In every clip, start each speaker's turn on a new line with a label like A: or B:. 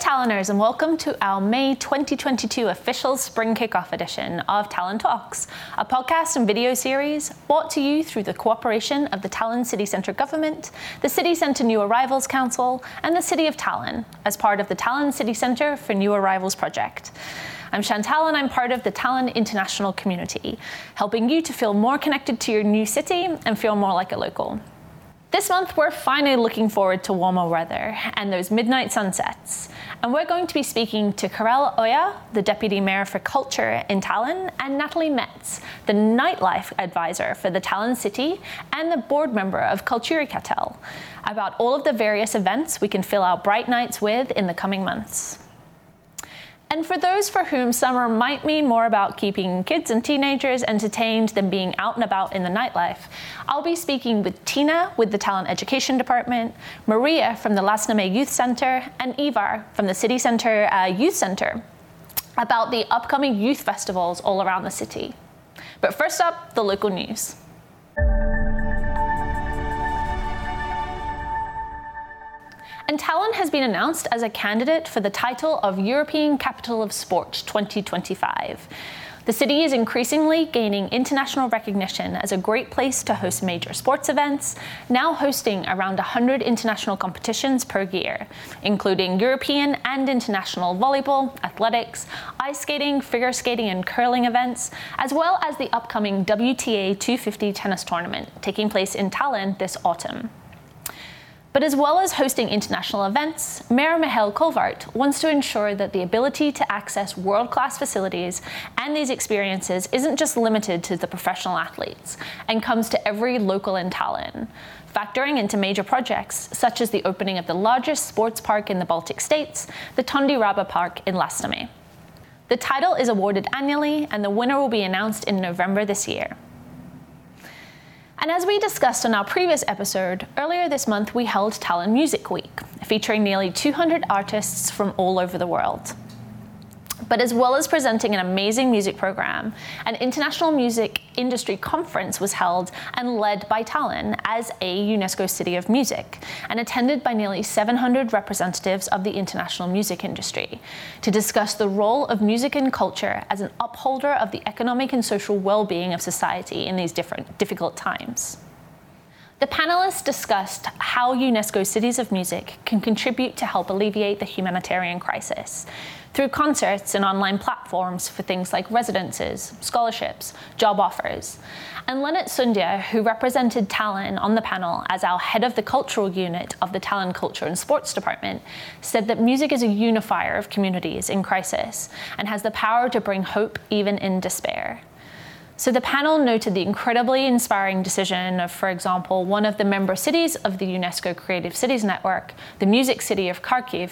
A: Tallinners, and welcome to our May 2022 official Spring Kickoff edition of Tallinn Talks, a podcast and video series brought to you through the cooperation of the Tallinn City Centre Government, the City Centre New Arrivals Council, and the City of Tallinn as part of the Tallinn City Centre for New Arrivals project. I'm Chantal and I'm part of the Tallinn International community, helping you to feel more connected to your new city and feel more like a local. This month, we're finally looking forward to warmer weather and those midnight sunsets. And we're going to be speaking to Karel Oja, the Deputy Mayor for Culture in Tallinn, and Natalie Metz, the Nightlife Advisor for the Tallinn City and the board member of Kultuurikatel, about all of the various events we can fill our bright nights with in the coming months. And for those for whom summer might mean more about keeping kids and teenagers entertained than being out and about in the nightlife, I'll be speaking with Tina with the Tallinn Education Department, Maria from the Lasnamäe Youth Center, and Ivar from the City Center uh, Youth Center about the upcoming youth festivals all around the city. But first up, the local news. And Tallinn has been announced as a candidate for the title of European Capital of Sport 2025. The city is increasingly gaining international recognition as a great place to host major sports events, now hosting around 100 international competitions per year, including European and international volleyball, athletics, ice skating, figure skating, and curling events, as well as the upcoming WTA 250 tennis tournament taking place in Tallinn this autumn. But as well as hosting international events, Mayor Mihhail Kõlvart wants to ensure that the ability to access world class facilities and these experiences isn't just limited to the professional athletes and comes to every local in Tallinn, factoring into major projects such as the opening of the largest sports park in the Baltic states, the Tondiraba Park in Lasnamäe. The title is awarded annually, and the winner will be announced in November this year. And as we discussed on our previous episode, earlier this month we held Tallinn Music Week, featuring nearly 200 artists from all over the world. But as well as presenting an amazing music program, an international music industry conference was held and led by Tallinn as a UNESCO City of Music and attended by nearly 700 representatives of the international music industry to discuss the role of music and culture as an upholder of the economic and social well being of society in these different, difficult times. The panelists discussed how UNESCO Cities of Music can contribute to help alleviate the humanitarian crisis through concerts and online platforms for things like residences, scholarships, job offers. And Lennart Sundja, who represented Tallinn on the panel as our head of the cultural unit of the Tallinn Culture and Sports Department, said that music is a unifier of communities in crisis and has the power to bring hope even in despair. So the panel noted the incredibly inspiring decision of, for example, one of the member cities of the UNESCO Creative Cities Network, the music city of Kharkiv,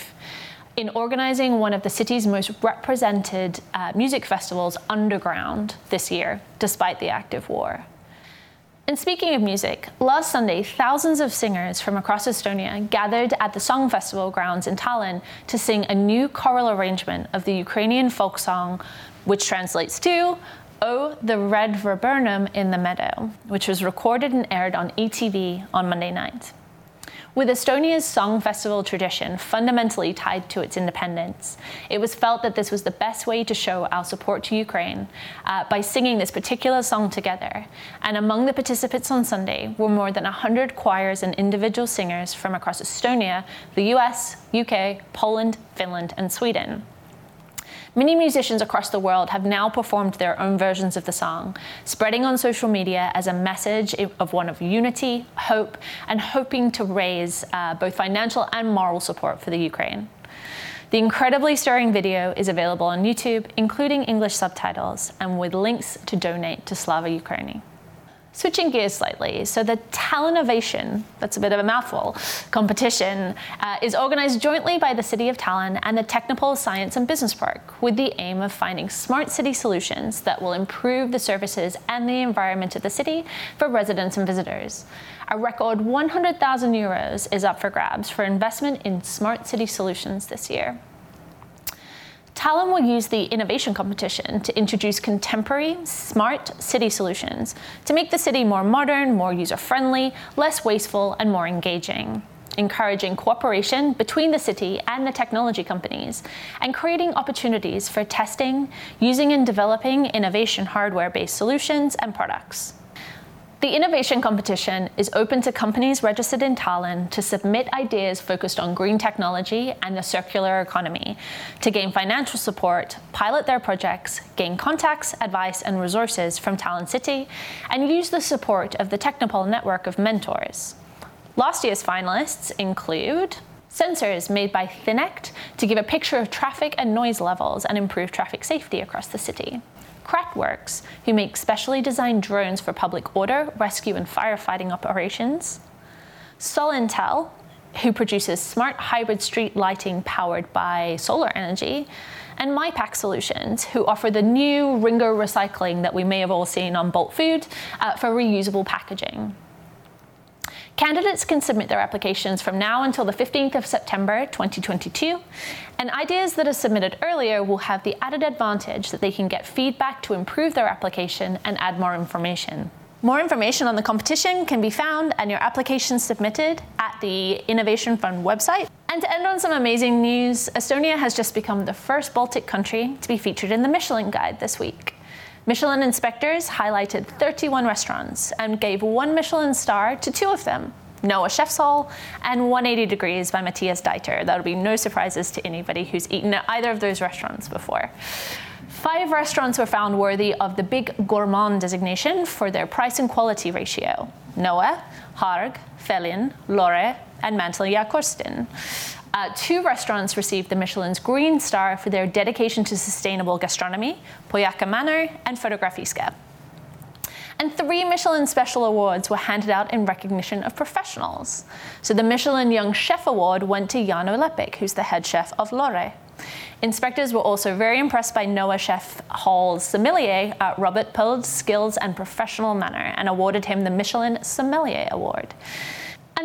A: in organizing one of the city's most represented uh, music festivals underground this year, despite the active war. And speaking of music, last Sunday, thousands of singers from across Estonia gathered at the Song Festival grounds in Tallinn to sing a new choral arrangement of the Ukrainian folk song, which translates to Oh, the Red Viburnum in the Meadow, which was recorded and aired on ETV on Monday night. With Estonia's Song Festival tradition fundamentally tied to its independence, it was felt that this was the best way to show our support to Ukraine uh, by singing this particular song together. And among the participants on Sunday were more than 100 choirs and individual singers from across Estonia, the US, UK, Poland, Finland, and Sweden. Many musicians across the world have now performed their own versions of the song, spreading on social media as a message of one of unity, hope, and hoping to raise uh, both financial and moral support for the Ukraine. The incredibly stirring video is available on YouTube, including English subtitles, and with links to donate to Slava Ukraini. Switching gears slightly, so the Tallinovation, that's a bit of a mouthful, competition uh, is organized jointly by the City of Tallinn and the Tehnopol Science and Business Park with the aim of finding smart city solutions that will improve the services and the environment of the city for residents and visitors. A record 100,000 euros is up for grabs for investment in smart city solutions this year. Tallinn will use the innovation competition to introduce contemporary, smart city solutions to make the city more modern, more user friendly, less wasteful, and more engaging. encouraging cooperation between the city and the technology companies, and creating opportunities for testing, using and developing innovation hardware based solutions and products. The innovation competition is open to companies registered in Tallinn to submit ideas focused on green technology and the circular economy, to gain financial support, pilot their projects, gain contacts, advice, and resources from Tallinn City, and use the support of the Tehnopol network of mentors. Last year's finalists include sensors made by Thinnect to give a picture of traffic and noise levels and improve traffic safety across the city. Krattworks, who make specially designed drones for public order, rescue, and firefighting operations. Solintel, who produces smart hybrid street lighting powered by solar energy. And MyPack Solutions, who offer the new Ringo recycling that we may have all seen on Bolt Food uh, for reusable packaging. Candidates can submit their applications from now until the 15th of September 2022, and ideas that are submitted earlier will have the added advantage that they can get feedback to improve their application and add more information. More information on the competition can be found and your application submitted at the Innovation Fund website. And to end on some amazing news, Estonia has just become the first Baltic country to be featured in the Michelin Guide this week. Michelin inspectors highlighted 31 restaurants and gave one Michelin star to two of them. NOA Chef's Hall and 180 Degrees by Matthias Diether. That'll be no surprises to anybody who's eaten at either of those restaurants before. Five restaurants were found worthy of the Bib Gourmand designation for their price and quality ratio. NOA, Härg, Fellin, Lore, and Mantel ja Korsten. Uh, two restaurants received the Michelin's Green Star for their dedication to sustainable gastronomy, Põhjaka Manor and Fotografiska. And three Michelin Special Awards were handed out in recognition of professionals. So the Michelin Young Chef Award went to Janno Lepik, who's the head chef of Lore. Inspectors were also very impressed by NOA Chef Hall's sommelier, uh, Robert Pild's skills and professional manner, and awarded him the Michelin Sommelier Award.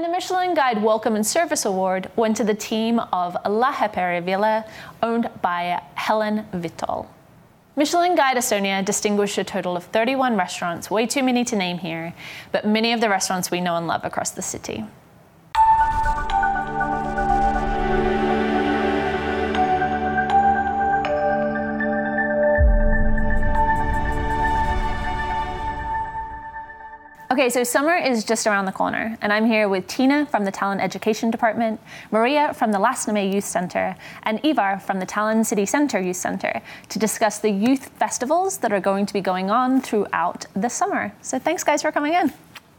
A: And the Michelin Guide Welcome and Service Award went to the team of Lahepere Villa, owned by Helen Vittol. Michelin Guide Estonia distinguished a total of 31 restaurants, way too many to name here, but many of the restaurants we know and love across the city. Okay, so summer is just around the corner, and I'm here with Tina from the Tallinn Education Department, Maria from the Lasnamäe Youth Centre, and Ivar from the Tallinn City Centre Youth Centre to discuss the youth festivals that are going to be going on throughout the summer. So thanks, guys, for coming in.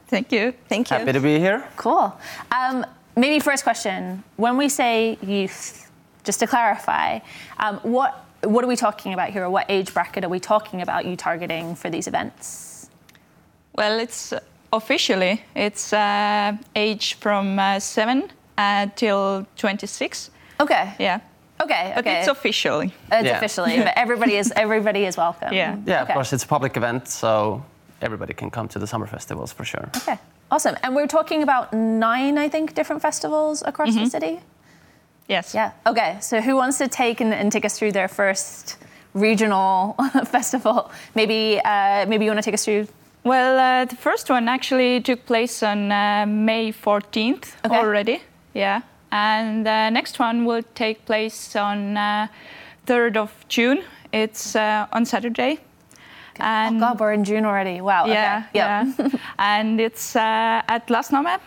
B: Thank you.
C: Thank you.
D: Happy to be here.
A: Cool. Um, maybe first question: When we say youth, just to clarify, um, what what are we talking about here? Or what age bracket are we talking about? You targeting for these events?
B: Well, it's uh, officially it's uh, age from uh, seven uh, till 26.
A: Okay.
B: Yeah.
A: Okay.
B: But
A: okay.
B: it's officially.
A: It's
D: Yeah.
A: officially, but everybody is everybody is welcome.
B: Yeah.
D: Yeah,
A: Okay.
D: of course, it's a public event, so everybody can come to the summer festivals for sure.
A: Okay. Awesome. And we're talking about nine, I think, different festivals across
B: Mm-hmm.
A: the city.
B: Yes.
A: Yeah. Okay. So who wants to take and, and take us through their first regional festival? Maybe uh, maybe you want to take us through.
B: Well, uh, the first one actually took place on uh, May 14th
A: Okay.
B: already. Yeah. And the next one will take place on uh, 3rd of June. It's uh, on Saturday. And
A: oh God, we're in June already. Wow.
B: yeah,
A: Okay. Yep.
B: yeah. and it's uh, at Lasnamäe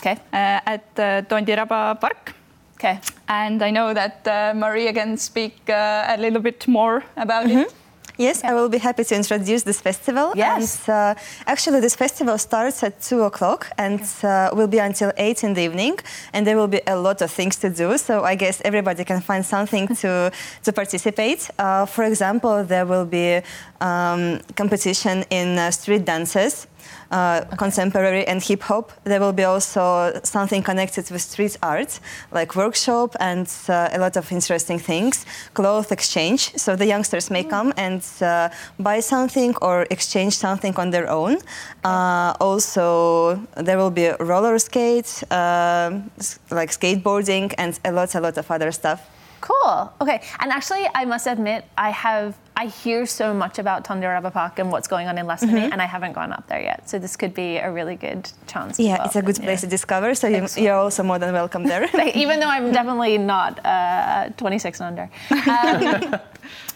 A: okay.
B: uh, at uh, Tondiraba Park.
A: Okay.
B: And I know that uh, Maria can speak uh, a little bit more about it.
C: Yes, I will be happy to introduce this festival.
A: Yes.
C: And, uh, actually, this festival starts at 2 o'clock and uh, will be until 8 in the evening. And there will be a lot of things to do. So I guess everybody can find something to, to participate. Uh, for example, there will be um, competition in uh, street dances. Uh, contemporary and hip hop. There will be also something connected with street art, like workshop and uh, a lot of interesting things. Cloth exchange, so the youngsters may come and uh, buy something or exchange something on their own. Uh, also, there will be roller skates, um, like skateboarding, and a lot, a lot of other stuff.
A: Cool. Okay. And actually, I must admit, I have I hear so much about Tondiraba Park and what's going on in Lasnamäe, and I haven't gone up there yet. So this could be a really good chance.
C: Yeah,
A: well.
C: it's a good place to discover. So you, you're also more than welcome there.
A: Even though I'm definitely not uh, 26 and under. Um,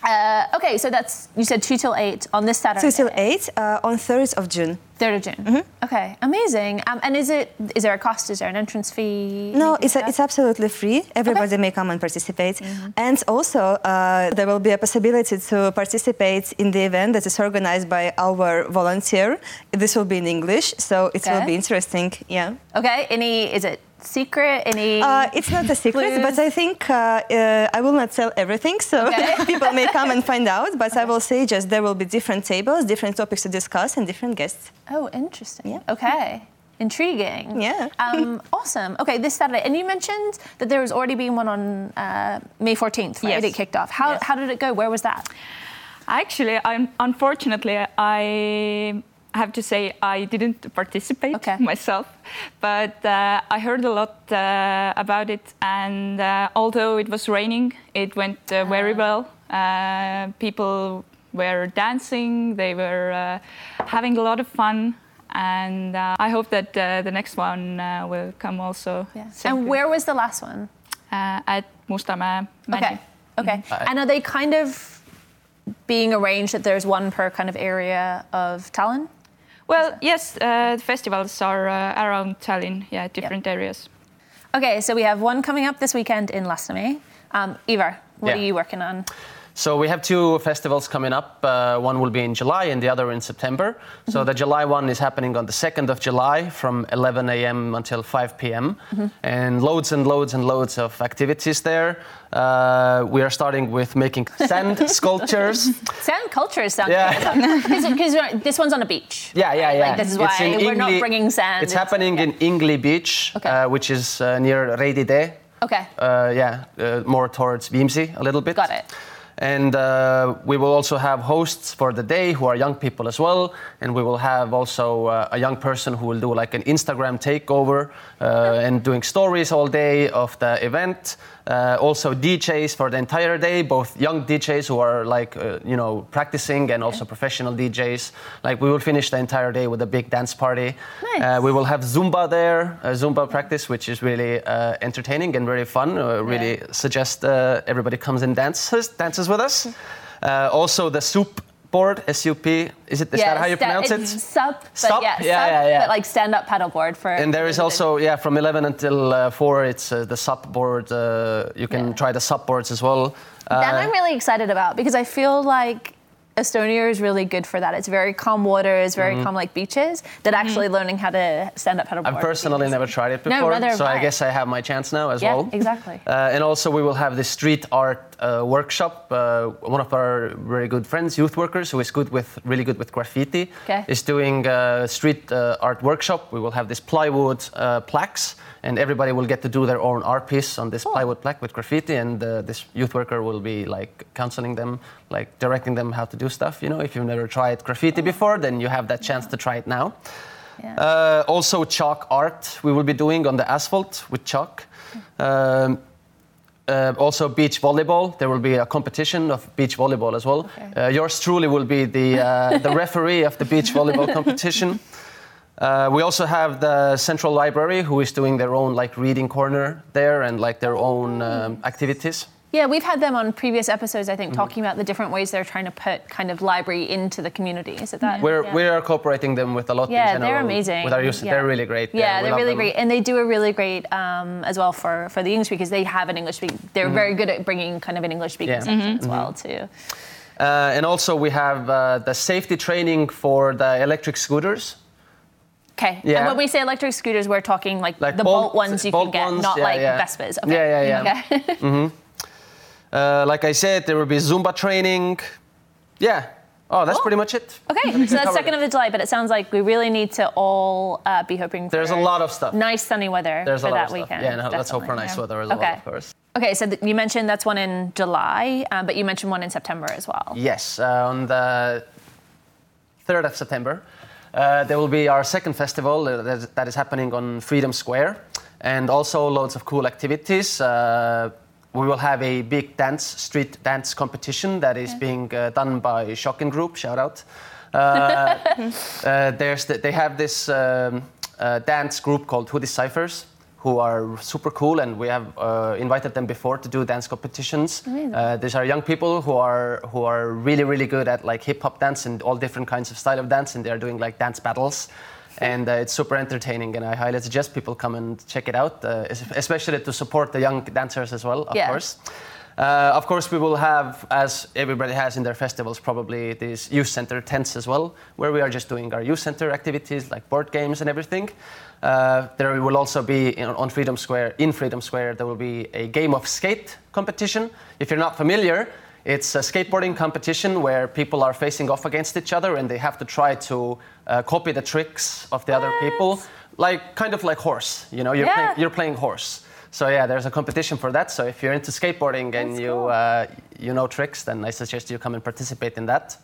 A: uh, okay, so that's you said two till eight on this Saturday.
C: Two till eight uh, on 3rd of June.
A: Third of June. Okay, amazing. Um, and is it is there a cost? Is there an entrance fee?
C: No, it's, a, it's absolutely free. Everybody may come and participate. And also, uh, there will be a possibility to participate in the event that is organized by our volunteer. This will be in English, so it will be interesting. Yeah.
A: okay. Any is it secret? Any?
C: Uh, it's not a secret, but I think uh, uh, I will not tell everything, so
A: Okay.
C: people may come and find out. But I will say just there will be different tables, different topics to discuss, and different guests.
A: oh, interesting.
C: Yeah.
A: Okay. Intriguing.
C: Yeah.
A: Um, awesome. Okay, this Saturday, and you mentioned that there has already been one on uh, May 14th, right?
B: Yes.
A: It kicked off. How,
B: Yes.
A: how did it go? Where was that?
B: Actually, I'm, unfortunately, I have to say I didn't participate
A: Okay.
B: myself, but uh, I heard a lot uh, about it. And uh, although it was raining, it went uh, very well. Uh, people were dancing, they were uh, having a lot of fun. And uh, I hope that uh, the next one uh, will come also. soon.
A: And where was the last one?
B: Uh, at Mustamäe.
A: Okay. Okay.
D: I-
A: And are they kind of being arranged that there's one per kind of area of Tallinn?
B: Well, yes, uh, the festivals are uh, around Tallinn, yeah, different areas.
A: Okay, so we have one coming up this weekend in Lasnamäe. Um, Ivar, what
D: Yeah.
A: are you working on?
D: So we have two festivals coming up. Uh, one will be in July and the other in September. So the July one is happening on the 2nd of July from 11 a.m. until 5 p.m. And loads and loads and loads of activities there. Uh, we are starting with making sand sculptures.
A: Sand cultures sound
D: Yeah.
A: Because this one's on a beach.
D: Yeah, yeah, yeah.
A: Like this is
D: It's
A: why we're not bringing sand.
D: It's happening
A: yeah.
D: in Ingli Beach,
A: Okay.
D: uh, which is uh, near Reidide.
A: Okay.
D: Uh, yeah, uh, more towards Viimsi a little bit.
A: Got it.
D: And uh, we will also have hosts for the day who are young people as well. And we will have also uh, a young person who will do like an Instagram takeover uh, and doing stories all day of the event. Uh, also DJs for the entire day, both young DJs who are like, uh, you know, practicing and also professional DJs. Like we will finish the entire day with a big dance party.
A: Nice.
D: Uh, we will have Zumba there, uh, Zumba practice, which is really uh, entertaining and very fun. Uh, really suggest uh, everybody comes and dances, dances with us. Uh, also the SUP board, SUP, is it is that how you
A: sta-
D: pronounce it?
A: Sup, but
D: Sup?
A: yeah,
D: Yeah,
A: sup,
D: yeah, yeah.
A: but like stand-up paddleboard for.
D: And there is also, yeah, from 11 until uh, 4, it's uh, the SUP board. Uh, you can
A: Yeah.
D: try the SUP boards as well.
A: That
D: Uh,
A: I'm really excited about because I feel like Estonia is really good for that. It's very calm waters, very calm like beaches. That actually learning how to stand up paddleboard.
D: Mm-hmm. I've personally never tried it before,
A: have
D: so I guess I have my chance now as
A: Yeah,
D: well.
A: exactly.
D: Uh, and also, we will have the street art uh, workshop. Uh, one of our very good friends, youth workers, who is good with really good with graffiti,
A: Okay.
D: is doing a street uh, art workshop. We will have this plywood uh, plaques, and everybody will get to do their own art piece on this plywood plaque with graffiti. And uh, this youth worker will be like counseling them, like directing them how to do stuff. You know, if you've never tried graffiti before, then you have that chance to try it now.
A: Yeah.
D: Uh, also, chalk art we will be doing on the asphalt with chalk. Um, uh, also, beach volleyball. There will be a competition of beach volleyball as well.
A: Okay.
D: Uh, yours truly will be the, uh, the referee of the beach volleyball competition. Uh, we also have the Central Library, who is doing their own like reading corner there and like their own um, activities.
A: Yeah, we've had them on previous episodes, I think, talking about the different ways they're trying to put kind of library into the community. Is it that?
D: We're,
A: yeah.
D: we are cooperating them with a lot. in
A: Yeah,
D: general
A: they're amazing.
D: With our users,
A: Yeah.
D: they're really great.
A: Yeah,
D: we
A: they're really
D: them.
A: great, and they do a really great um, as well for for the English speakers. They have an English speak. They're very good at bringing kind of an English speaking
D: Mm-hmm. Yeah.
A: section as well too.
D: Uh, and also we have uh, the safety training for the electric scooters.
A: Okay.
D: Yeah.
A: And when we say electric scooters, we're talking like,
D: Like
A: the
D: Bolt-
A: bolt, ones you
D: Bolt
A: can get,
D: ones,
A: not
D: yeah,
A: like
D: yeah.
A: Vespas. Okay.
D: Yeah, yeah, yeah.
A: Okay.
D: Uh, like I said, there will be Zumba training. Yeah. Oh, that's
A: Cool.
D: pretty much it.
A: Okay, so that's second of July, but it sounds like we really need to all uh, be hoping for
D: There's a lot of stuff.
A: nice sunny weather
D: There's
A: for
D: a lot
A: that weekend.
D: Yeah, no, let's hope for nice weather as
A: okay.
D: well, of course.
A: Okay, so th- you mentioned that's one in July, um, but you mentioned one in September as well.
D: Yes, uh, on the 3rd of September, uh, there will be our second festival that is- that is happening on Freedom Square, and also loads of cool activities. Uh, we will have a big dance, street dance competition that is being uh, done by Shocking Group. Shout out. Uh, uh, there's the, they have this um, uh, dance group called Hoodie Cyphers, who are super cool, and we have uh, invited them before to do dance competitions. Uh, these are young people who are who are really really good at like hip hop dance and all different kinds of style of dance, and they are doing like dance battles. And uh, it's super entertaining, and I highly suggest people come and check it out, uh, especially to support the young dancers as well, of
A: Yeah.
D: course. Uh, of course, we will have, as everybody has in their festivals, probably these youth center tents as well, where we are just doing our youth center activities like board games and everything. Uh, there will also be on Freedom Square, in Freedom Square, there will be a game of skate competition. If you're not familiar, it's a skateboarding competition where people are facing off against each other and they have to try to uh, copy the tricks of the other people, like kind of like horse. You know, you're,
A: Yeah.
D: playing, you're playing horse. So yeah, there's a competition for that. So if you're into skateboarding and you
A: cool.
D: uh, you know tricks, then I suggest you come and participate in that.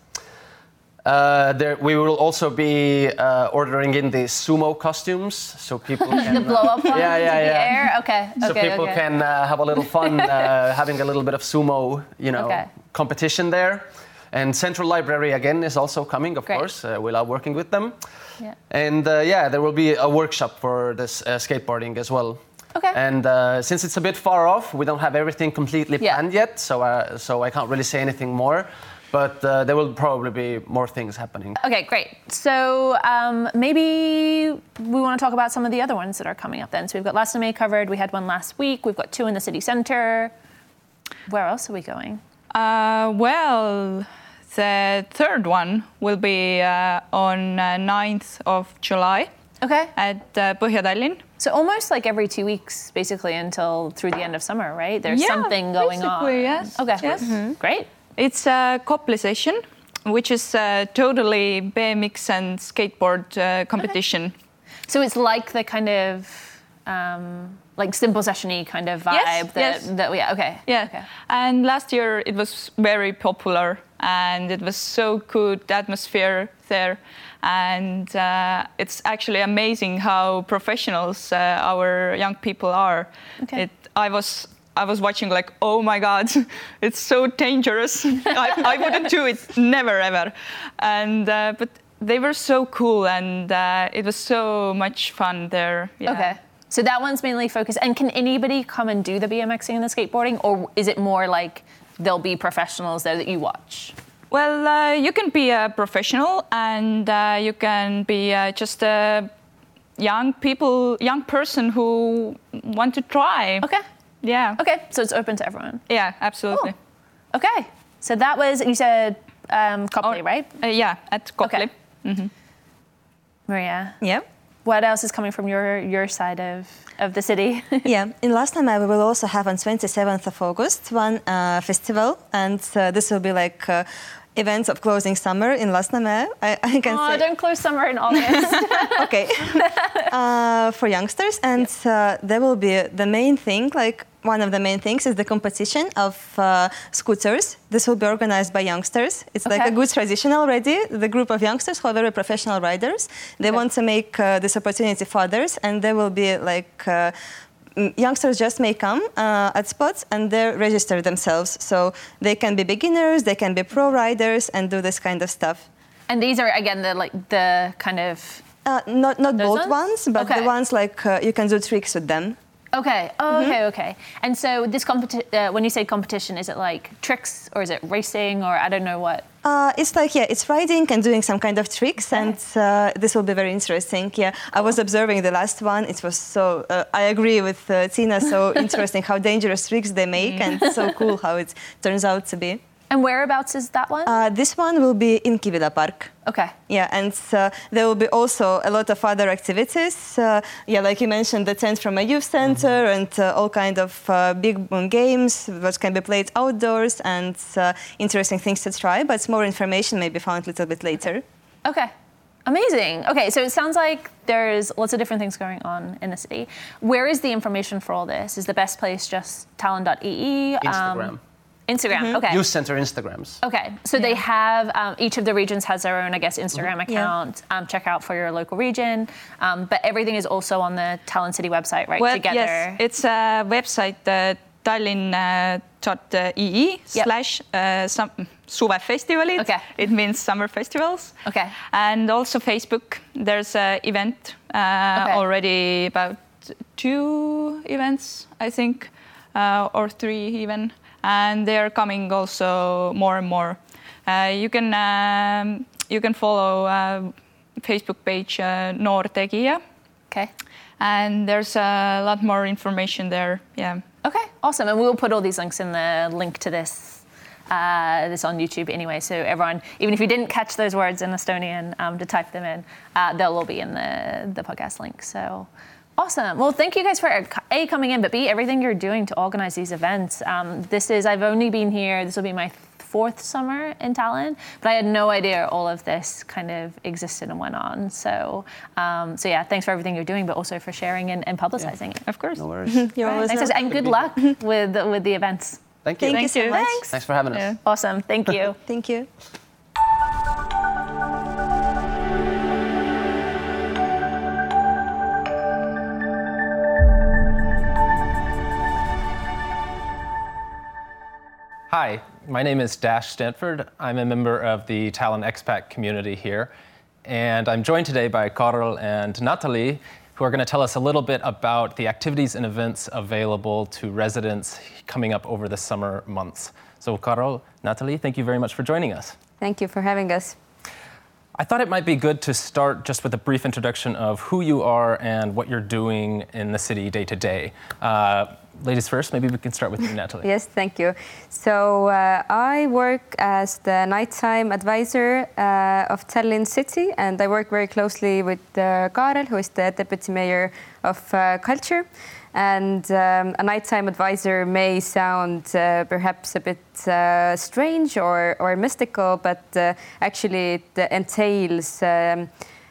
D: Uh, there, we will also be uh, ordering in the sumo costumes, so people can
A: Blow up
D: Yeah, yeah,
A: in the
D: yeah.
A: air. Okay.
D: so
A: okay.
D: people
A: okay.
D: can uh, have a little fun uh, having a little bit of sumo, you know,
A: Okay.
D: competition there. And Central Library again is also coming, of
A: Great.
D: course. Uh, we love working with them.
A: Yeah.
D: And uh, yeah, there will be a workshop for this uh, skateboarding as well.
A: Okay.
D: And uh, since it's a bit far off, we don't have everything completely
A: Yeah.
D: planned yet, so uh, so I can't really say anything more. But uh, there will probably be more things happening.
A: Okay, great. So um, maybe we want to talk about some of the other ones that are coming up then. So we've got Lasnamäe covered. We had one last week. We've got two in the city center. Where else are we going?
B: Uh, well, the third one will be uh, on uh, 9th of July
A: Okay.
B: at uh, Põhja-Tallinn.
A: So almost like every two weeks, basically, until through the end of summer, right? There's
B: Yeah,
A: something going on.
B: basically, yes,
A: Okay.
B: yes.
A: Mhm. Great.
B: It's a Kopli session, which is uh, totally BMX and skateboard uh, competition.
A: So it's like the kind of um, like simple sessiony kind of vibe.
B: Yes,
A: that,
B: yes.
A: that yeah. Okay.
B: Yeah.
A: Okay.
B: And last year it was very popular and it was so good atmosphere there. And uh, it's actually amazing how professionals uh, our young people are.
A: Okay.
B: It, I was I was watching like, oh my God, it's so dangerous. I, I wouldn't do it, never ever. And uh, but they were so cool and uh, it was so much fun there. Yeah.
A: Okay. So that one's mainly focused. And can anybody come and do the BMXing and the skateboarding, or is it more like there'll be professionals there that you watch?
B: Well, uh, you can be a professional and uh, you can be uh, just a young people, young person who want to try.
A: Okay.
B: Yeah.
A: Okay. So it's open to everyone.
B: Yeah, absolutely.
A: Okay. So that was you said um, Kopli,
B: Oh,
A: right?
B: Uh, yeah, at Kopli.
A: Okay. Maria,
C: Yeah.
A: what else is coming from your your side of of the city?
C: yeah, in Lasnamäe we will also have on 27th of August one uh, festival, and uh, this will be like uh, events of closing summer in Lasnamäe. I, I can
A: oh,
C: say
A: don't close summer in August.
C: okay uh, for youngsters, and uh, there will be the main thing like. One of the main things is the competition of uh, scooters. This will be organized by youngsters. It's like a good tradition already. The group of youngsters who are very professional riders. They
A: Okay.
C: want to make uh, this opportunity for others, and there will be like uh, youngsters just may come uh, at spots and they register themselves. So they can be beginners, they can be pro riders, and do this kind of stuff.
A: and these are again the like the kind of
C: Uh, not not
A: ones?
C: ones, but
A: Okay.
C: the ones like uh, you can do tricks with them.
A: Okay. Oh, okay, okay. And so this competition, uh, when you say competition, is it like tricks or is it racing or I don't know what?
C: Uh, it's like yeah, it's riding and doing some kind of tricks, and uh, this will be very interesting. Yeah, I was observing the last one. It was so. Uh, I agree with uh, Tina. So interesting how dangerous tricks they make, and so cool how it turns out to be.
A: And whereabouts is that one?
C: Uh, this one will be in Kivila Park.
A: okay.
C: Yeah, and uh, there will be also a lot of other activities. Uh, yeah, like you mentioned, the tent from a youth center and uh, all kind of uh, big games that can be played outdoors and uh, interesting things to try. But more information may be found a little bit later.
A: Okay. Amazing. Okay, so it sounds like there's lots of different things going on in the city. Where is the information for all this? Is the best place just tallinn.ee? Um,
D: Instagram.
A: Instagram. Okay.
D: Youth Center Instagrams.
A: Okay, so they have um, each of the regions has their own, I guess, Instagram
C: Yeah.
A: account. Um, check out for your local region, um, but everything is also on the Tallinn City website, right?
B: Well,
A: Together.
B: yes, it's a website that tallinn.ee
A: Yep.
B: slash uh, some suvefestivalid.
A: Okay.
B: It means summer festivals.
A: Okay.
B: And also Facebook. There's an event uh,
A: Okay.
B: already about two events, I think, uh, or three even. And they are coming also more and more. Uh, you can um, you can follow uh, Facebook page uh, Noortegia.
A: Okay.
B: and there's a lot more information there. Yeah.
A: Okay, awesome. And we'll put all these links in the link to this. Uh, this on YouTube anyway, so everyone, even if you didn't catch those words in Estonian, um, to type them in, uh, they'll all be in the the podcast link. So awesome. Well, thank you guys for a coming in, but b everything you're doing to organize these events. Um, this is I've only been here. This will be my fourth summer in Tallinn, but I had no idea all of this kind of existed and went on. So um, so yeah, thanks for everything you're doing, but also for sharing and, and publicizing it.
B: Of course.
D: No worries.
C: You're always
A: Thanks,
C: welcome.
A: and good luck with with the events.
D: Thank you.
C: Thank you
B: Thank
C: so much.
A: Thanks.
D: Thanks for having us.
B: Yeah.
A: Awesome. Thank you.
C: Thank you.
E: Hi, my name is Dash Stanford. I'm a member of the Tallinn expat community here. And I'm joined today by Karl and Natalie, who are going to tell us a little bit about the activities and events available to residents coming up over the summer months. So, Karl, Natalie, thank you very much for joining us.
F: Thank you for having us.
E: I thought it might be good to start just with a brief introduction of who you are and what you're doing in the city day to day. Uh, Ladies first, maybe we can start with you, Natalie.
F: Yes, thank you. So uh, I work as the nighttime advisor uh, of Tallinn City, and I work very closely with uh, Karel, who is the deputy mayor of uh, culture. And um, a nighttime advisor may sound uh, perhaps a bit uh, strange or, or mystical, but uh, actually it entails. Um,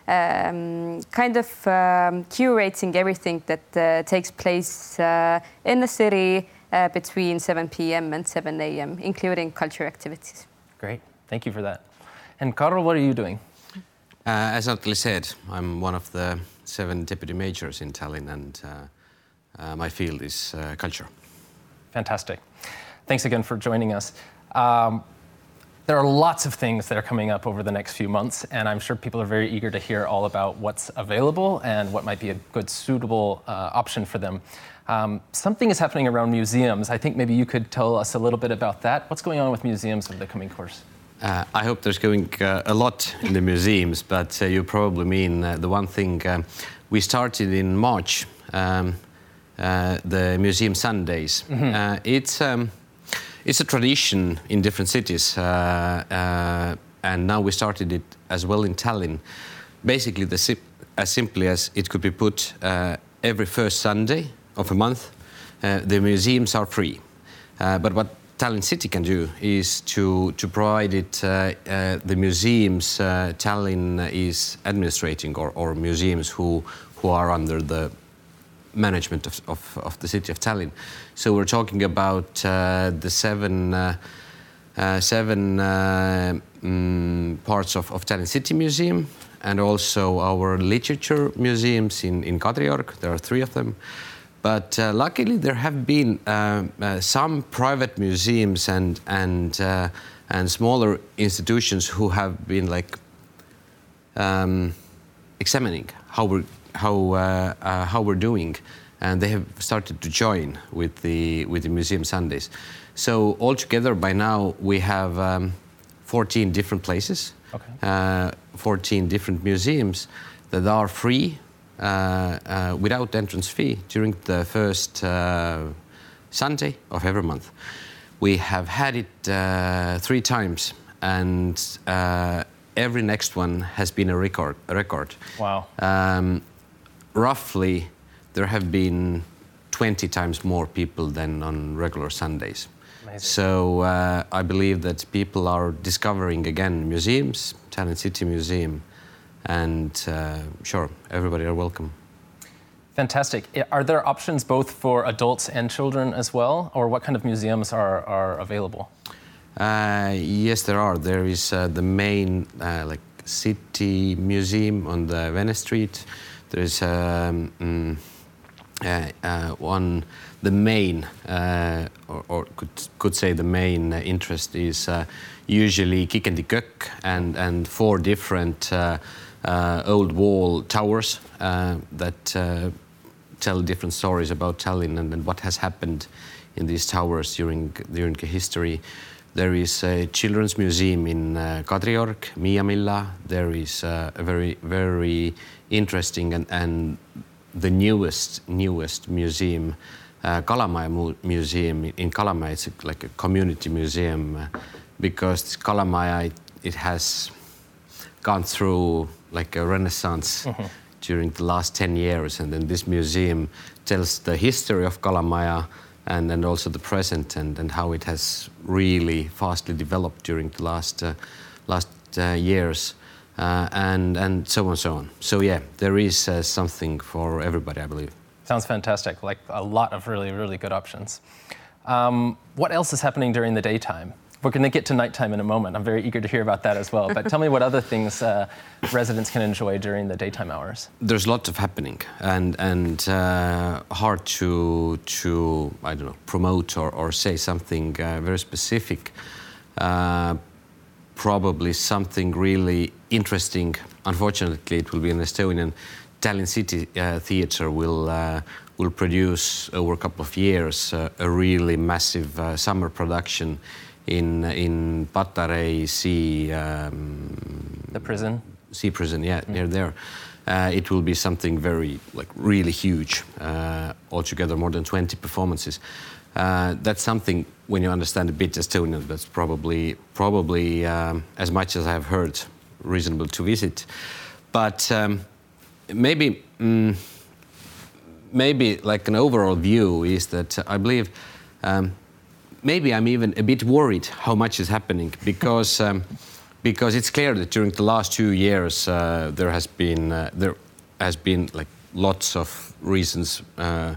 F: um, kind of um, curating everything that uh, takes place uh, in the city uh, between 7 p.m. and 7 a.m., including culture activities.
E: Great, thank you for that. And Karl, what are you doing?
G: Uh, as Natalie said, I'm one of the seven deputy majors in Tallinn, and uh, uh, my field is uh, culture.
E: Fantastic. Thanks again for joining us. Um, there are lots of things that are coming up over the next few months, and I'm sure people are very eager to hear all about what's available and what might be a good, suitable uh, option for them. Um, something is happening around museums. I think maybe you could tell us a little bit about that. What's going on with museums over the coming course?
G: Uh, I hope there's going uh, a lot in the museums, but uh, you probably mean uh, the one thing um, we started in March, um, uh, the Museum Sundays. Uh, it's um, it's a tradition in different cities, uh, uh, and now we started it as well in Tallinn. Basically, the as simply as it could be put uh, every first Sunday of a month, the museums are free. But what Tallinn City can do is to, to provide it uh, uh, the museums uh, Tallinn is administrating or, or museums who, who are under the management of, of, of the city of Tallinn. So we're talking about uh, the seven, uh, uh, seven uh, mm, parts of, of Tallinn City Museum and also our literature museums in, in Kadriorg. There are three of them. But uh, luckily, there have been some private museums and and and smaller institutions who have been like um, examining how we're how uh, uh, how we're doing, and they have started to join with the with the Museum Sundays. So altogether, by now we have um, 14 different places,
E: Okay.
G: uh, 14 different museums that are free uh, uh, without entrance fee during the first uh, Sunday of every month. We have had it uh, three times, and uh, every next one has been a record. A record.
E: Wow.
G: Um, roughly, there have been 20 times more people than on regular Sundays.
E: Amazing.
G: So uh, I believe that people are discovering again museums, Tallinn City Museum, and uh, sure, everybody are welcome.
E: Fantastic. Are there options both for adults and children as well, or what kind of museums are, are available?
G: Uh, yes, there are. There is uh, the main uh, like city museum on the Vene Street. There is um, mm, uh, uh, one the main uh, or, or could could say the main interest is uh, usually Kiek in de Kök and and four different uh, uh, old wall towers that tell different stories about Tallinn and, and what has happened in these towers during during the history. There is a children's museum in uh, Kadriorg, Miiamilla. There is a very very interesting and, and the newest newest museum, uh, Kalamaja Mu- Museum in Kalamaja. It's a, like a community museum uh, because Kalamaja it, it has gone through like a renaissance during the last 10 years and then this museum tells the history of Kalamaja and, and also the present and, and how it has really fastly developed during the last uh, last uh, years uh, and and so on so on so yeah there is uh, something for everybody I believe
E: Sounds fantastic. Like a lot of really, really good options. Um, what else is happening during the daytime? We're going to get to nighttime in a moment. I'm very eager to hear about that as well. But tell me what other things uh, residents can enjoy during the daytime hours.
G: there's lots of happening and and uh, hard to to I don't know promote or, or say something uh, very specific. Uh, probably something really interesting. Unfortunately, it will be an Estonian Tallinn City uh, Theatre will uh, will produce over a couple of years uh, a really massive uh, summer production in in Patarei Sea. Um,
E: The prison.
G: sea prison, yeah, near there. Uh, it will be something very, like, really huge. Uh, altogether, more than 20 performances. Uh, that's something when you understand a bit Estonian. That's probably, probably um, as much as I've heard, reasonable to visit. But um, maybe, mm, maybe like an overall view is that I believe. Um, maybe I'm even a bit worried how much is happening because um, because it's clear that during the last two years uh, there has been uh, there has been like lots of reasons uh,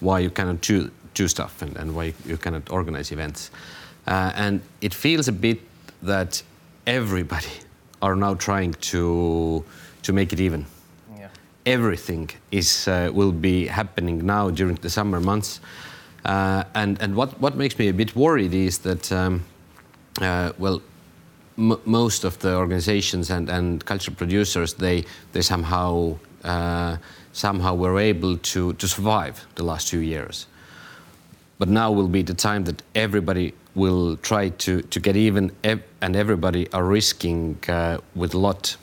G: why you cannot do, do stuff and, and why you cannot organize events uh, and it feels a bit that everybody are now trying to to make it even
E: Yeah.
G: everything is uh, will be happening now during the summer months. Uh, and and what, what makes me a bit worried is that um, uh, well m- most of the organizations and, and cultural producers they they somehow uh, somehow were able to to survive the last two years. But now will be the time that everybody will try to, to get even, ev- and everybody are risking uh, with a lot.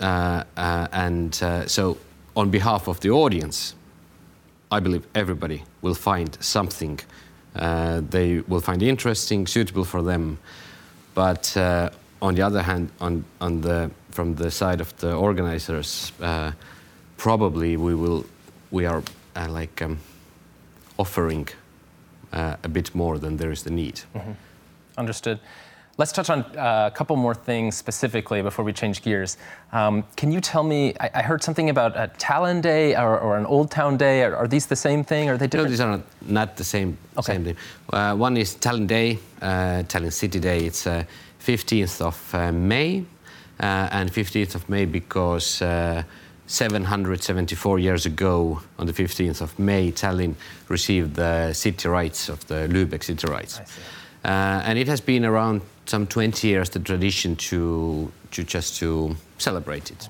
G: Uh, uh, and uh, so, on behalf of the audience, I believe everybody will find something uh, they will find interesting, suitable for them. But uh, on the other hand, on, on the, from the side of the organizers, probably we will we are like um, offering uh, a bit more than there is the need.
E: Understood. Let's touch on uh, a couple more things specifically before we change gears. Um, can you tell me? I, I heard something about a Tallinn Day or, or an Old Town Day. Are, are these the same thing? Are they different?
G: No, these are not, not the same
E: Okay.
G: same day. Uh, one is Tallinn Day, uh, Tallinn City Day. It's uh, 15th of uh, May, uh, and 15th of May because uh, 774 years ago, on the 15th of May, Tallinn received the city rights of the Lübeck city rights. Uh, and it has been around some 20 years the tradition to, to just to celebrate it.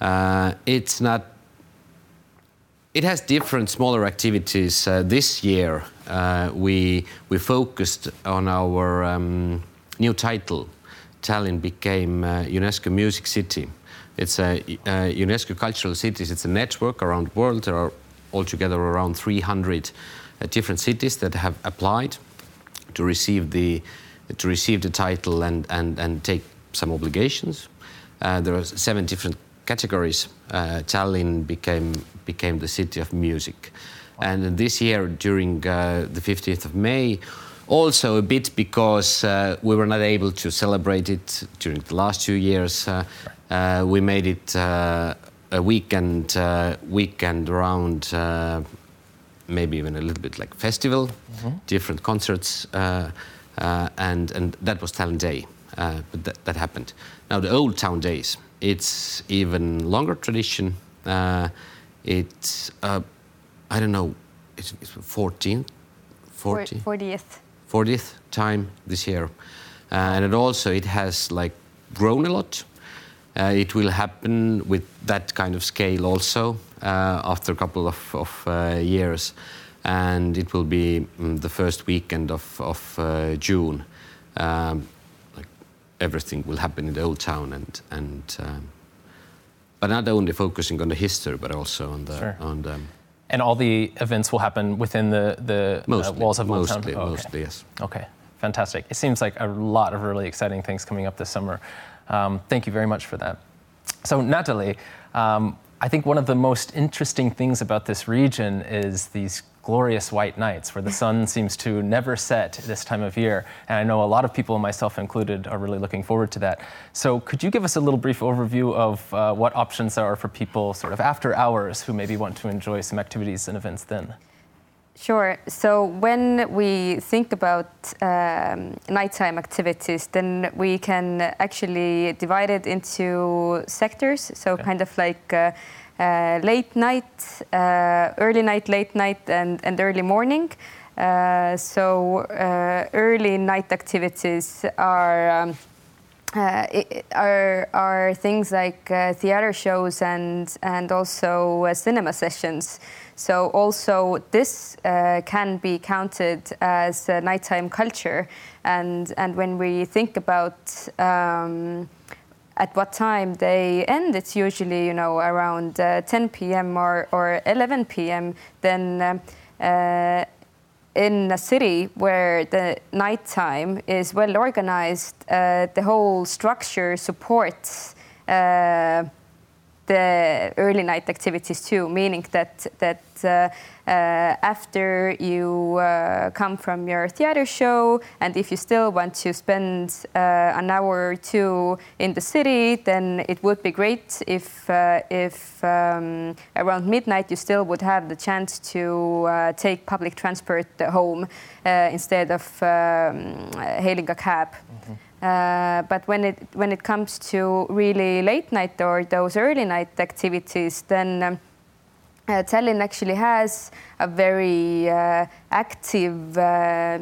G: Uh, it's not it has different smaller activities. Uh, this year, uh, we we focused on our um, new title. Tallinn became uh, UNESCO Music City. It's a, uh UNESCO Cultural Cities. It's a network around the world. There are altogether around 300 uh, different cities that have applied to receive the to receive the title and and and take some obligations. Uh, there are seven different categories. Uh, Tallinn became became the city of music, and this year during uh, the 15th of May. Also, a bit because uh, we were not able to celebrate it during the last two years. Uh, we made it uh, a weekend, uh, weekend around uh, maybe even a little bit like festival, different concerts, uh, uh, and and that was Tallinn Day. Uh, but that, that happened. Now the Old Town Days, it's even longer tradition. Uh, it's uh, I don't know, it's, it's 14th, 40,
F: 40th.
G: 40th time this year. Uh, and it also, it has like grown a lot. Uh, it will happen with that kind of scale also uh, after a couple of, of uh, years. And it will be mm, the first weekend of, of uh, June. Um, like everything will happen in the old town and, and um, but not only focusing on the history, but also on the,
E: Sure.
G: on the
E: And all the events will happen within the, the uh, walls of Old Town?
G: mostly,
E: Oh, okay.
G: mostly, yes.
E: Okay, fantastic. It seems like a lot of really exciting things coming up this summer. Um, thank you very much for that. So, Natalie, um, I think one of the most interesting things about this region is these glorious white nights where the sun seems to never set this time of year. And I know a lot of people, myself included, are really looking forward to that. So, could you give us a little brief overview of uh, what options there are for people sort of after hours who maybe want to enjoy some activities and events then?
F: Sure. So when we think about um, nighttime activities, then we can actually divide it into sectors. So kind of like uh, uh, late night, uh, early night, late night, and, and early morning. Uh, so uh, early night activities are. Um, uh, are are things like uh, theater shows and and also uh, cinema sessions. So also this uh, can be counted as uh, nighttime culture, and and when we think about um, at what time they end, it's usually you know around uh, 10 p.m. or or 11 p.m. Then. Um, uh, in a city where the nighttime is well organized, uh, the whole structure supports uh, the early night activities too, meaning that that uh, uh, after you uh, come from your theater show, and if you still want to spend uh, an hour or two in the city, then it would be great if if um, around midnight you still would have the chance to take public transport home instead of um, hailing a cab. Uh, but when it when it comes to really late night or those early night activities, then um, uh, Tallinn actually has a very uh, active uh,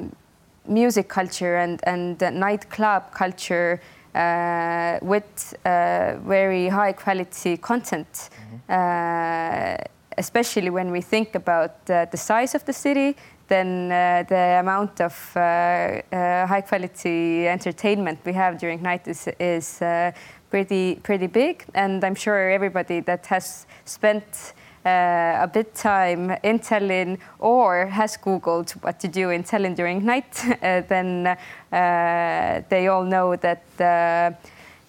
F: music culture and and nightclub culture uh, with uh, very high quality content. Uh, especially when we think about uh, the size of the city, then uh, the amount of uh, uh, high quality entertainment we have during night is, is uh, pretty pretty big. And I'm sure everybody that has spent uh, a bit time in Tallinn or has Googled what to do in Tallinn during night, uh, then they all know that.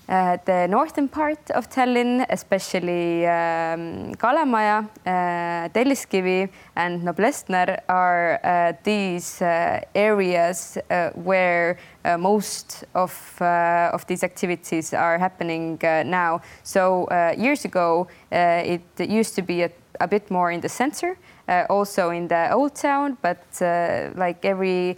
F: Uh, the northern part of Tallinn, especially um, Kalamaja, uh, Telliskivi, and Noblessner, are uh, these uh, areas uh, where most of of these activities are happening now. So years ago, it used to be a, a bit more in the center, also in the old town, but like every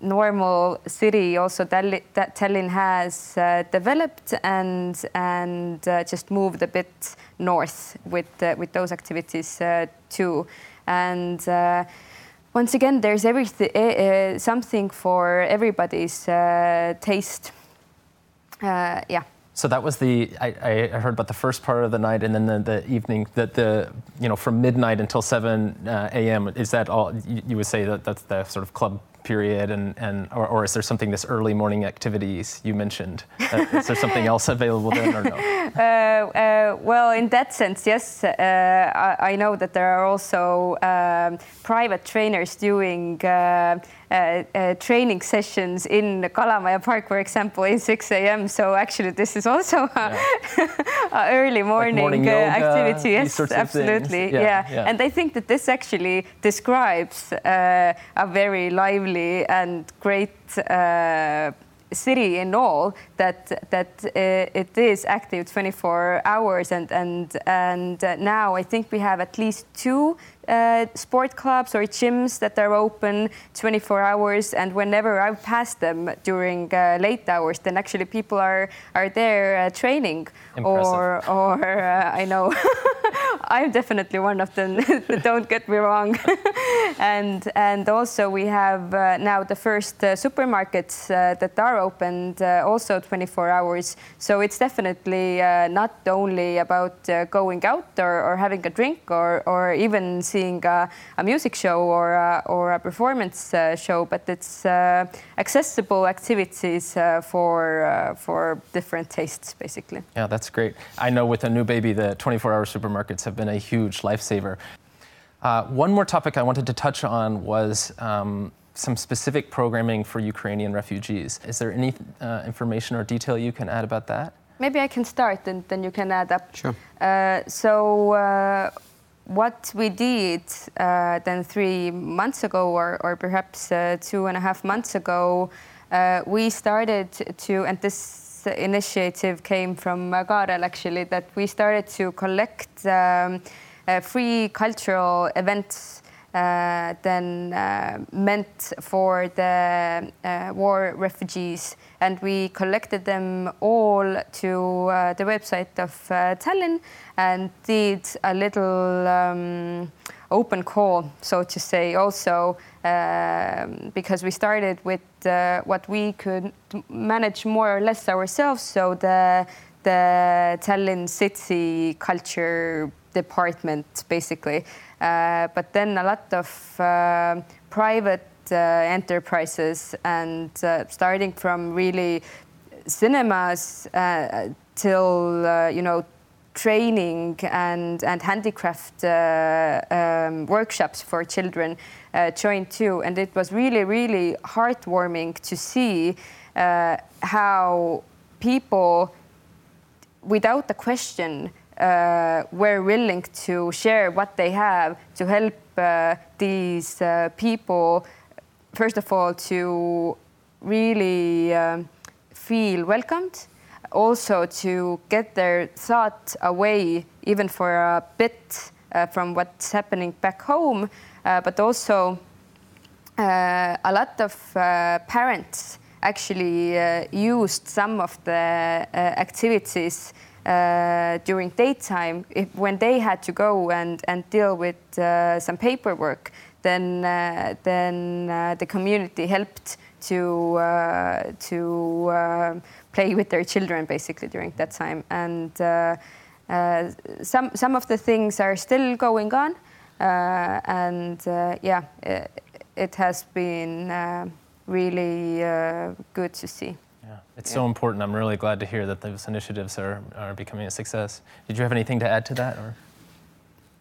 F: normal city also that Tallinn has uh, developed and and uh, just moved a bit north with uh, with those activities uh, too and uh, once again there's everything something for everybody's uh, taste yeah
E: So that was the I, I heard about the first part of the night and then the, the evening that the you know from midnight until seven uh, a.m. Is that all? You, you would say that that's the sort of club period and and or, or is there something this early morning activities you mentioned? Uh, is there something else available then or no?
F: Uh, uh, well, in that sense, yes. Uh, I, I know that there are also um, private trainers doing uh, training sessions in Kalamaja Park, for example, in 6 a.m. So actually, this is also a, a early morning,
E: morning
F: uh,
E: yoga,
F: activity. Yes, absolutely.
E: Yeah,
F: Yeah,
E: yeah.
F: and I think that this actually describes uh, a very lively and great. Uh, city in all that that uh, it is active 24 hours and and and uh, now I think we have at least two uh, sport clubs or gyms that are open 24 hours and whenever I pass them during uh, late hours then actually people are are there uh, training
E: Impressive.
F: or or uh, I know I'm definitely one of them. don't get me wrong. and and also we have uh, now the first uh, supermarkets uh, that are opened uh, also 24 hours. So it's definitely uh, not only about going out or, or, having a drink or, or even seeing a, a music show or a, or a performance show, but it's accessible activities for for different tastes, basically.
E: Yeah, that's great. I know with a new baby, the 24-hour supermarkets have been a huge lifesaver. Uh, one more topic I wanted to touch on was um, some specific programming for Ukrainian refugees. Is there any uh, information or detail you can add about that?
F: Maybe I can start and then you can add up.
D: Sure.
F: Uh, so, uh, what we did uh, then three months ago, or, or perhaps uh, two and a half months ago, we started to, and this initiative came from Karel actually, that we started to collect. Um, uh, free cultural events uh, then uh, meant for the war refugees. And we collected them all to the website of Tallinn and did a little um, open call, so to say, also um, because we started with uh, what we could manage more or less ourselves. So the the Tallinn city culture department, basically. Uh, but then a lot of uh, private enterprises and uh, starting from really cinemas uh, till, uh, you know, training and, and handicraft um, workshops for children joined too. And it was really, really heartwarming to see how people, without a question, uh, were willing to share what they have to help uh, these uh, people, first of all, to really um, feel welcomed, also to get their thought away, even for a bit, uh, from what's happening back home, uh, but also uh, a lot of parents actually used some of the activities uh, during daytime, if, when they had to go and, and deal with uh, some paperwork, then uh, then uh, the community helped to uh, to uh, play with their children basically during that time. And uh, uh, some some of the things are still going on, uh, and yeah, it, it, has been really good to see.
E: Yeah, It's yeah. so important. I'm really glad to hear that those initiatives are, are becoming a success. Did you have anything to add to that? Or?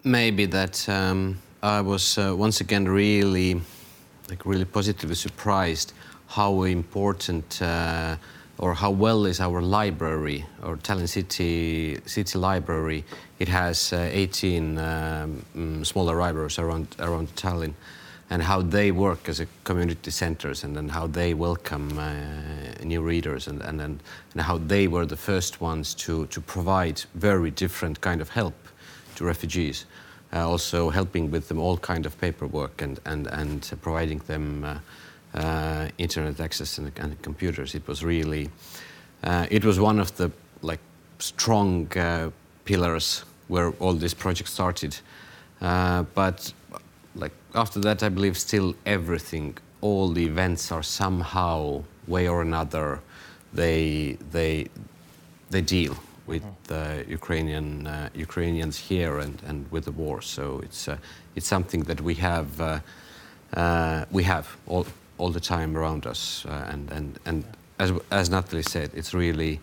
D: Maybe that um, I was uh, once again really, like really positively surprised how important uh, or how well is our library or Tallinn City City Library. It has uh, 18 um, mm, smaller libraries around around Tallinn and how they work as a community centers and then how they welcome uh, new readers and, and, and, and how they were the first ones to, to provide very different kind of help to refugees. Uh, also helping with them all kind of paperwork and, and, and providing them uh, uh internet access and, and, computers. It was really, uh, it was one of the like strong uh, pillars where all this project started. but like after that, I believe still everything, all the events are somehow, way or another, they they they deal with mm-hmm. the Ukrainian uh, Ukrainians here and, and with the war. So it's uh, it's something that we have uh, uh we have all all the time around us. Uh, and and and as as Natalie said, it's really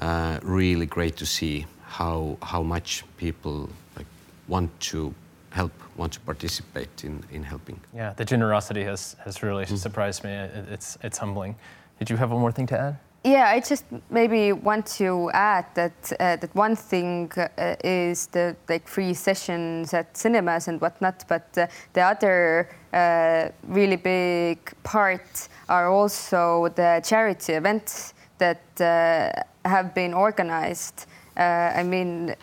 D: uh, really great to see how how much people like want to help, want to participate in, in helping.
E: Yeah, the generosity has, has really mm. surprised me. It, it's, it's humbling. Did you have one more thing to add?
F: Yeah, I just maybe want to add that uh, that one thing uh, is the like free sessions at cinemas and whatnot, but uh, the other uh, really big part are also the charity events that uh, have been organized. Uh, I mean,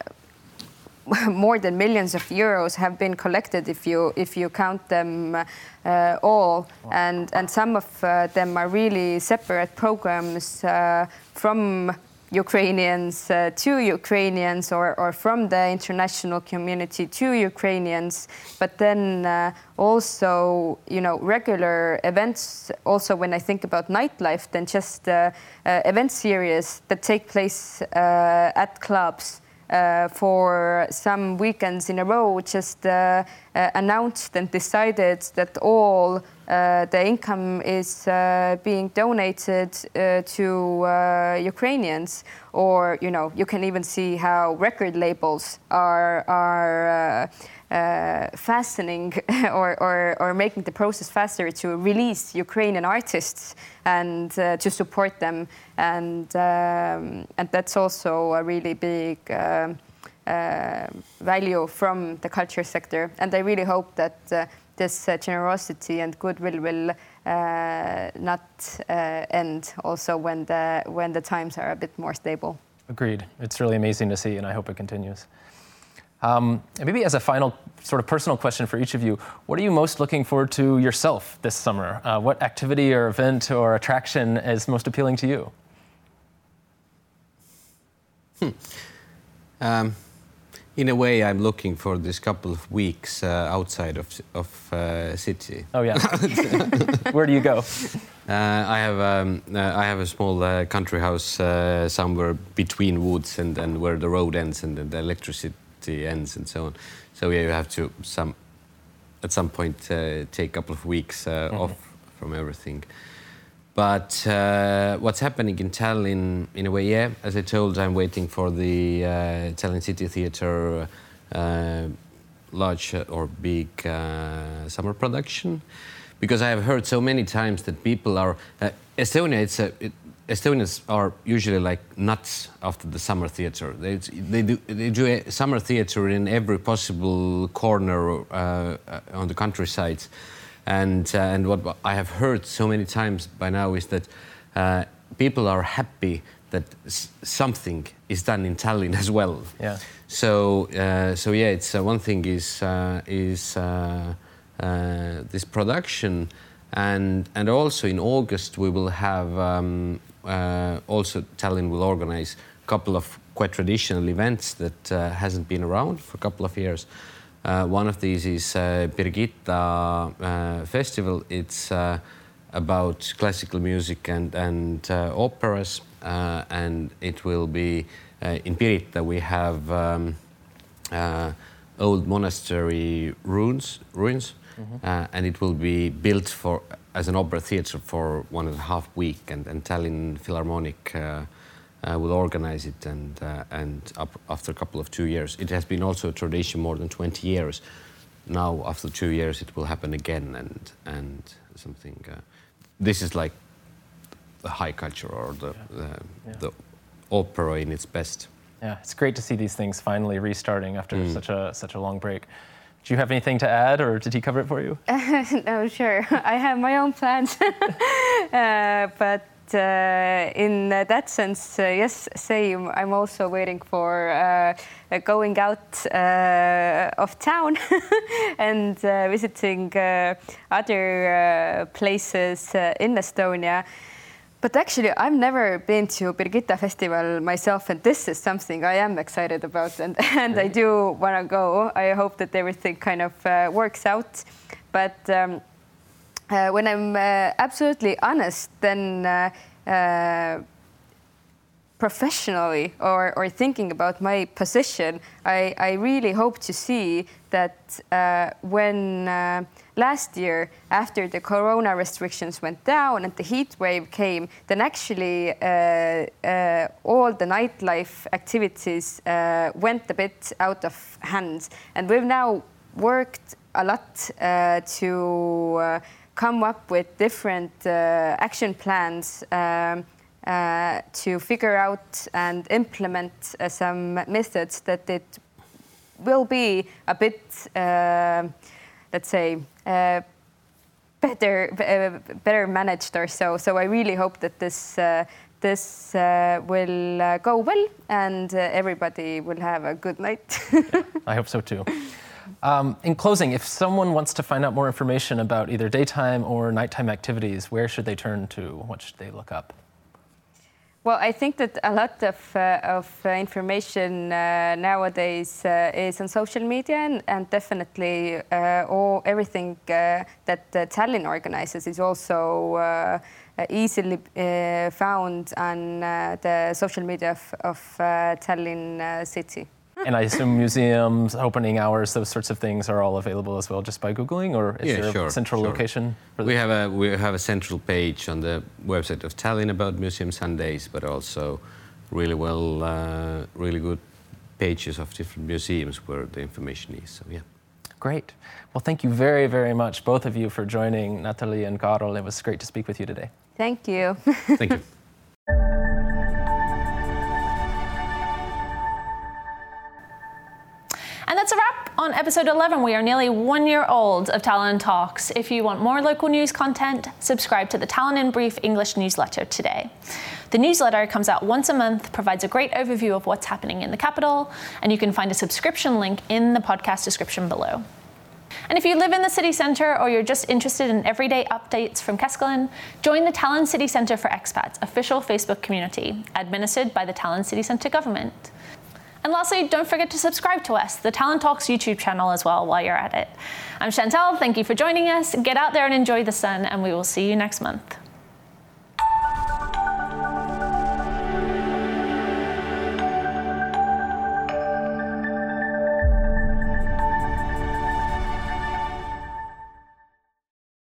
F: more than millions of euros have been collected if you if you count them uh, all, wow. and and some of uh, them are really separate programs uh, from Ukrainians uh, to Ukrainians or, or from the international community to Ukrainians, but then uh, also, you know, regular events. Also, when I think about nightlife, then just uh, uh event series that take place uh, at clubs. Uh, for some weekends in a row, just uh, uh, announced and decided that all the income is being donated to Ukrainians. Or you know, you can even see how record labels are are. Uh, fastening or, or, or, making the process faster to release Ukrainian artists and uh, to support them. And, um, and that's also a really big uh, uh value from the culture sector. And I really hope that uh, this generosity and goodwill will not end also when the, when the times are a bit more stable.
E: Agreed. It's really amazing to see, and I hope it continues. Um, and maybe as a final sort of personal question for each of you, what are you most looking forward to yourself this summer? Uh, what activity or event or attraction is most appealing to you?
D: Hmm. Um, in a way, I'm looking for this couple of weeks uh, outside of of uh, city.
E: Oh yeah. Where do you go?
D: Uh, I have um, uh, I have a small uh, country house uh, somewhere between woods and, and where the road ends and the electricity ends and so on. So yeah, you have to some at some point uh, take a couple of weeks uh, mm -hmm. off from everything. But uh, what's happening in Tallinn, in a way, yeah, as I told, I'm waiting for the uh, Tallinn City Theatre uh, large or big uh, summer production because I have heard so many times that people are Estonia. It's a it, Estonians are usually like nuts after the summer theater. They, they, do, they do a summer theater in every possible corner uh, on the countryside. And, uh, and what I have heard so many times by now is that uh, people are happy that something is done in Tallinn as well.
E: Yeah.
D: So, uh, so yeah, it's uh, one thing is, uh, is this production. And, and also in August, we will have um, uh, also Tallinn will organize a couple of quite traditional events that uh, hasn't been around for a couple of years. Uh, one of these is uh, Birgitta uh, Festival. It's uh, about classical music and, and operas, and it will be in Pirita. We have um, old monastery ruins, ruins, mm -hmm. and it will be built for as an opera theatre for one and a half week, and, and Tallinn Philharmonic uh, uh, will organize it. And uh, and up, after a couple of two years, it has been also a tradition more than 20 years. Now, after two years, it will happen again, and and something. Uh, this is like the high culture or the yeah. Yeah. the opera in its best.
E: Yeah, it's great to see these things finally restarting after mm. such a such a long break. Do you have anything to add, or did he cover it for you?
F: no, sure. I have my own plans, uh, but uh, in that sense, uh, yes, same. I'm also waiting for uh, going out uh, of town and uh, visiting other places in Estonia. But actually, I've never been to Birgitta Festival myself, and this is something I am excited about, and, and I do want to go. I hope that everything kind of uh, works out. But um, uh, when I'm uh, absolutely honest, then uh, uh, professionally or, or thinking about my position, I, I really hope to see that uh, when uh, last year, after the corona restrictions went down and the heat wave came, then actually uh, uh all the nightlife activities uh, went a bit out of hand. And we've now worked a lot uh, to come up with different action plans. Um, to figure out and implement some methods that it will be a bit, uh, let's say, uh, better uh, better managed or so. So I really hope that this this will go well and everybody will have a good night.
E: I hope so too. Um, in closing, if someone wants to find out more information about either daytime or nighttime activities, where should they turn to? What should they look up?
F: Well, I think that a lot of, uh, of uh, information uh, nowadays uh, is on social media, and, and definitely uh, all everything uh, that Tallinn organizes is also easily found on the social media of, of Tallinn city
E: and I assume museums, opening hours, those sorts of things are all available as well just by Googling, or is
G: yeah,
E: there
G: sure,
E: a central
G: sure.
E: location?
G: we have a we have a central page on the website of Tallinn about Museum Sundays, but also really well, uh, really good pages of different museums where the information is. So yeah.
E: Great. Well, thank you very, very much, both of you, for joining Natalie and Karol. It was great to speak with you today.
F: Thank you.
G: Thank you.
A: episode 11. We are nearly one year old of Tallinn Talks. If you want more local news content, subscribe to the Tallinn in Brief English newsletter today. The newsletter comes out once a month, provides a great overview of what's happening in the capital, and you can find a subscription link in the podcast description below. And if you live in the city centre or you're just interested in everyday updates from Kesklinn, join the Tallinn City Centre for Expats official Facebook community, administered by the Tallinn City Centre government. And lastly, don't forget to subscribe to us, the Tallinn Talks YouTube channel as well, while you're at it. I'm Chantal, thank you for joining us. Get out there and enjoy the sun, and we will see you next month.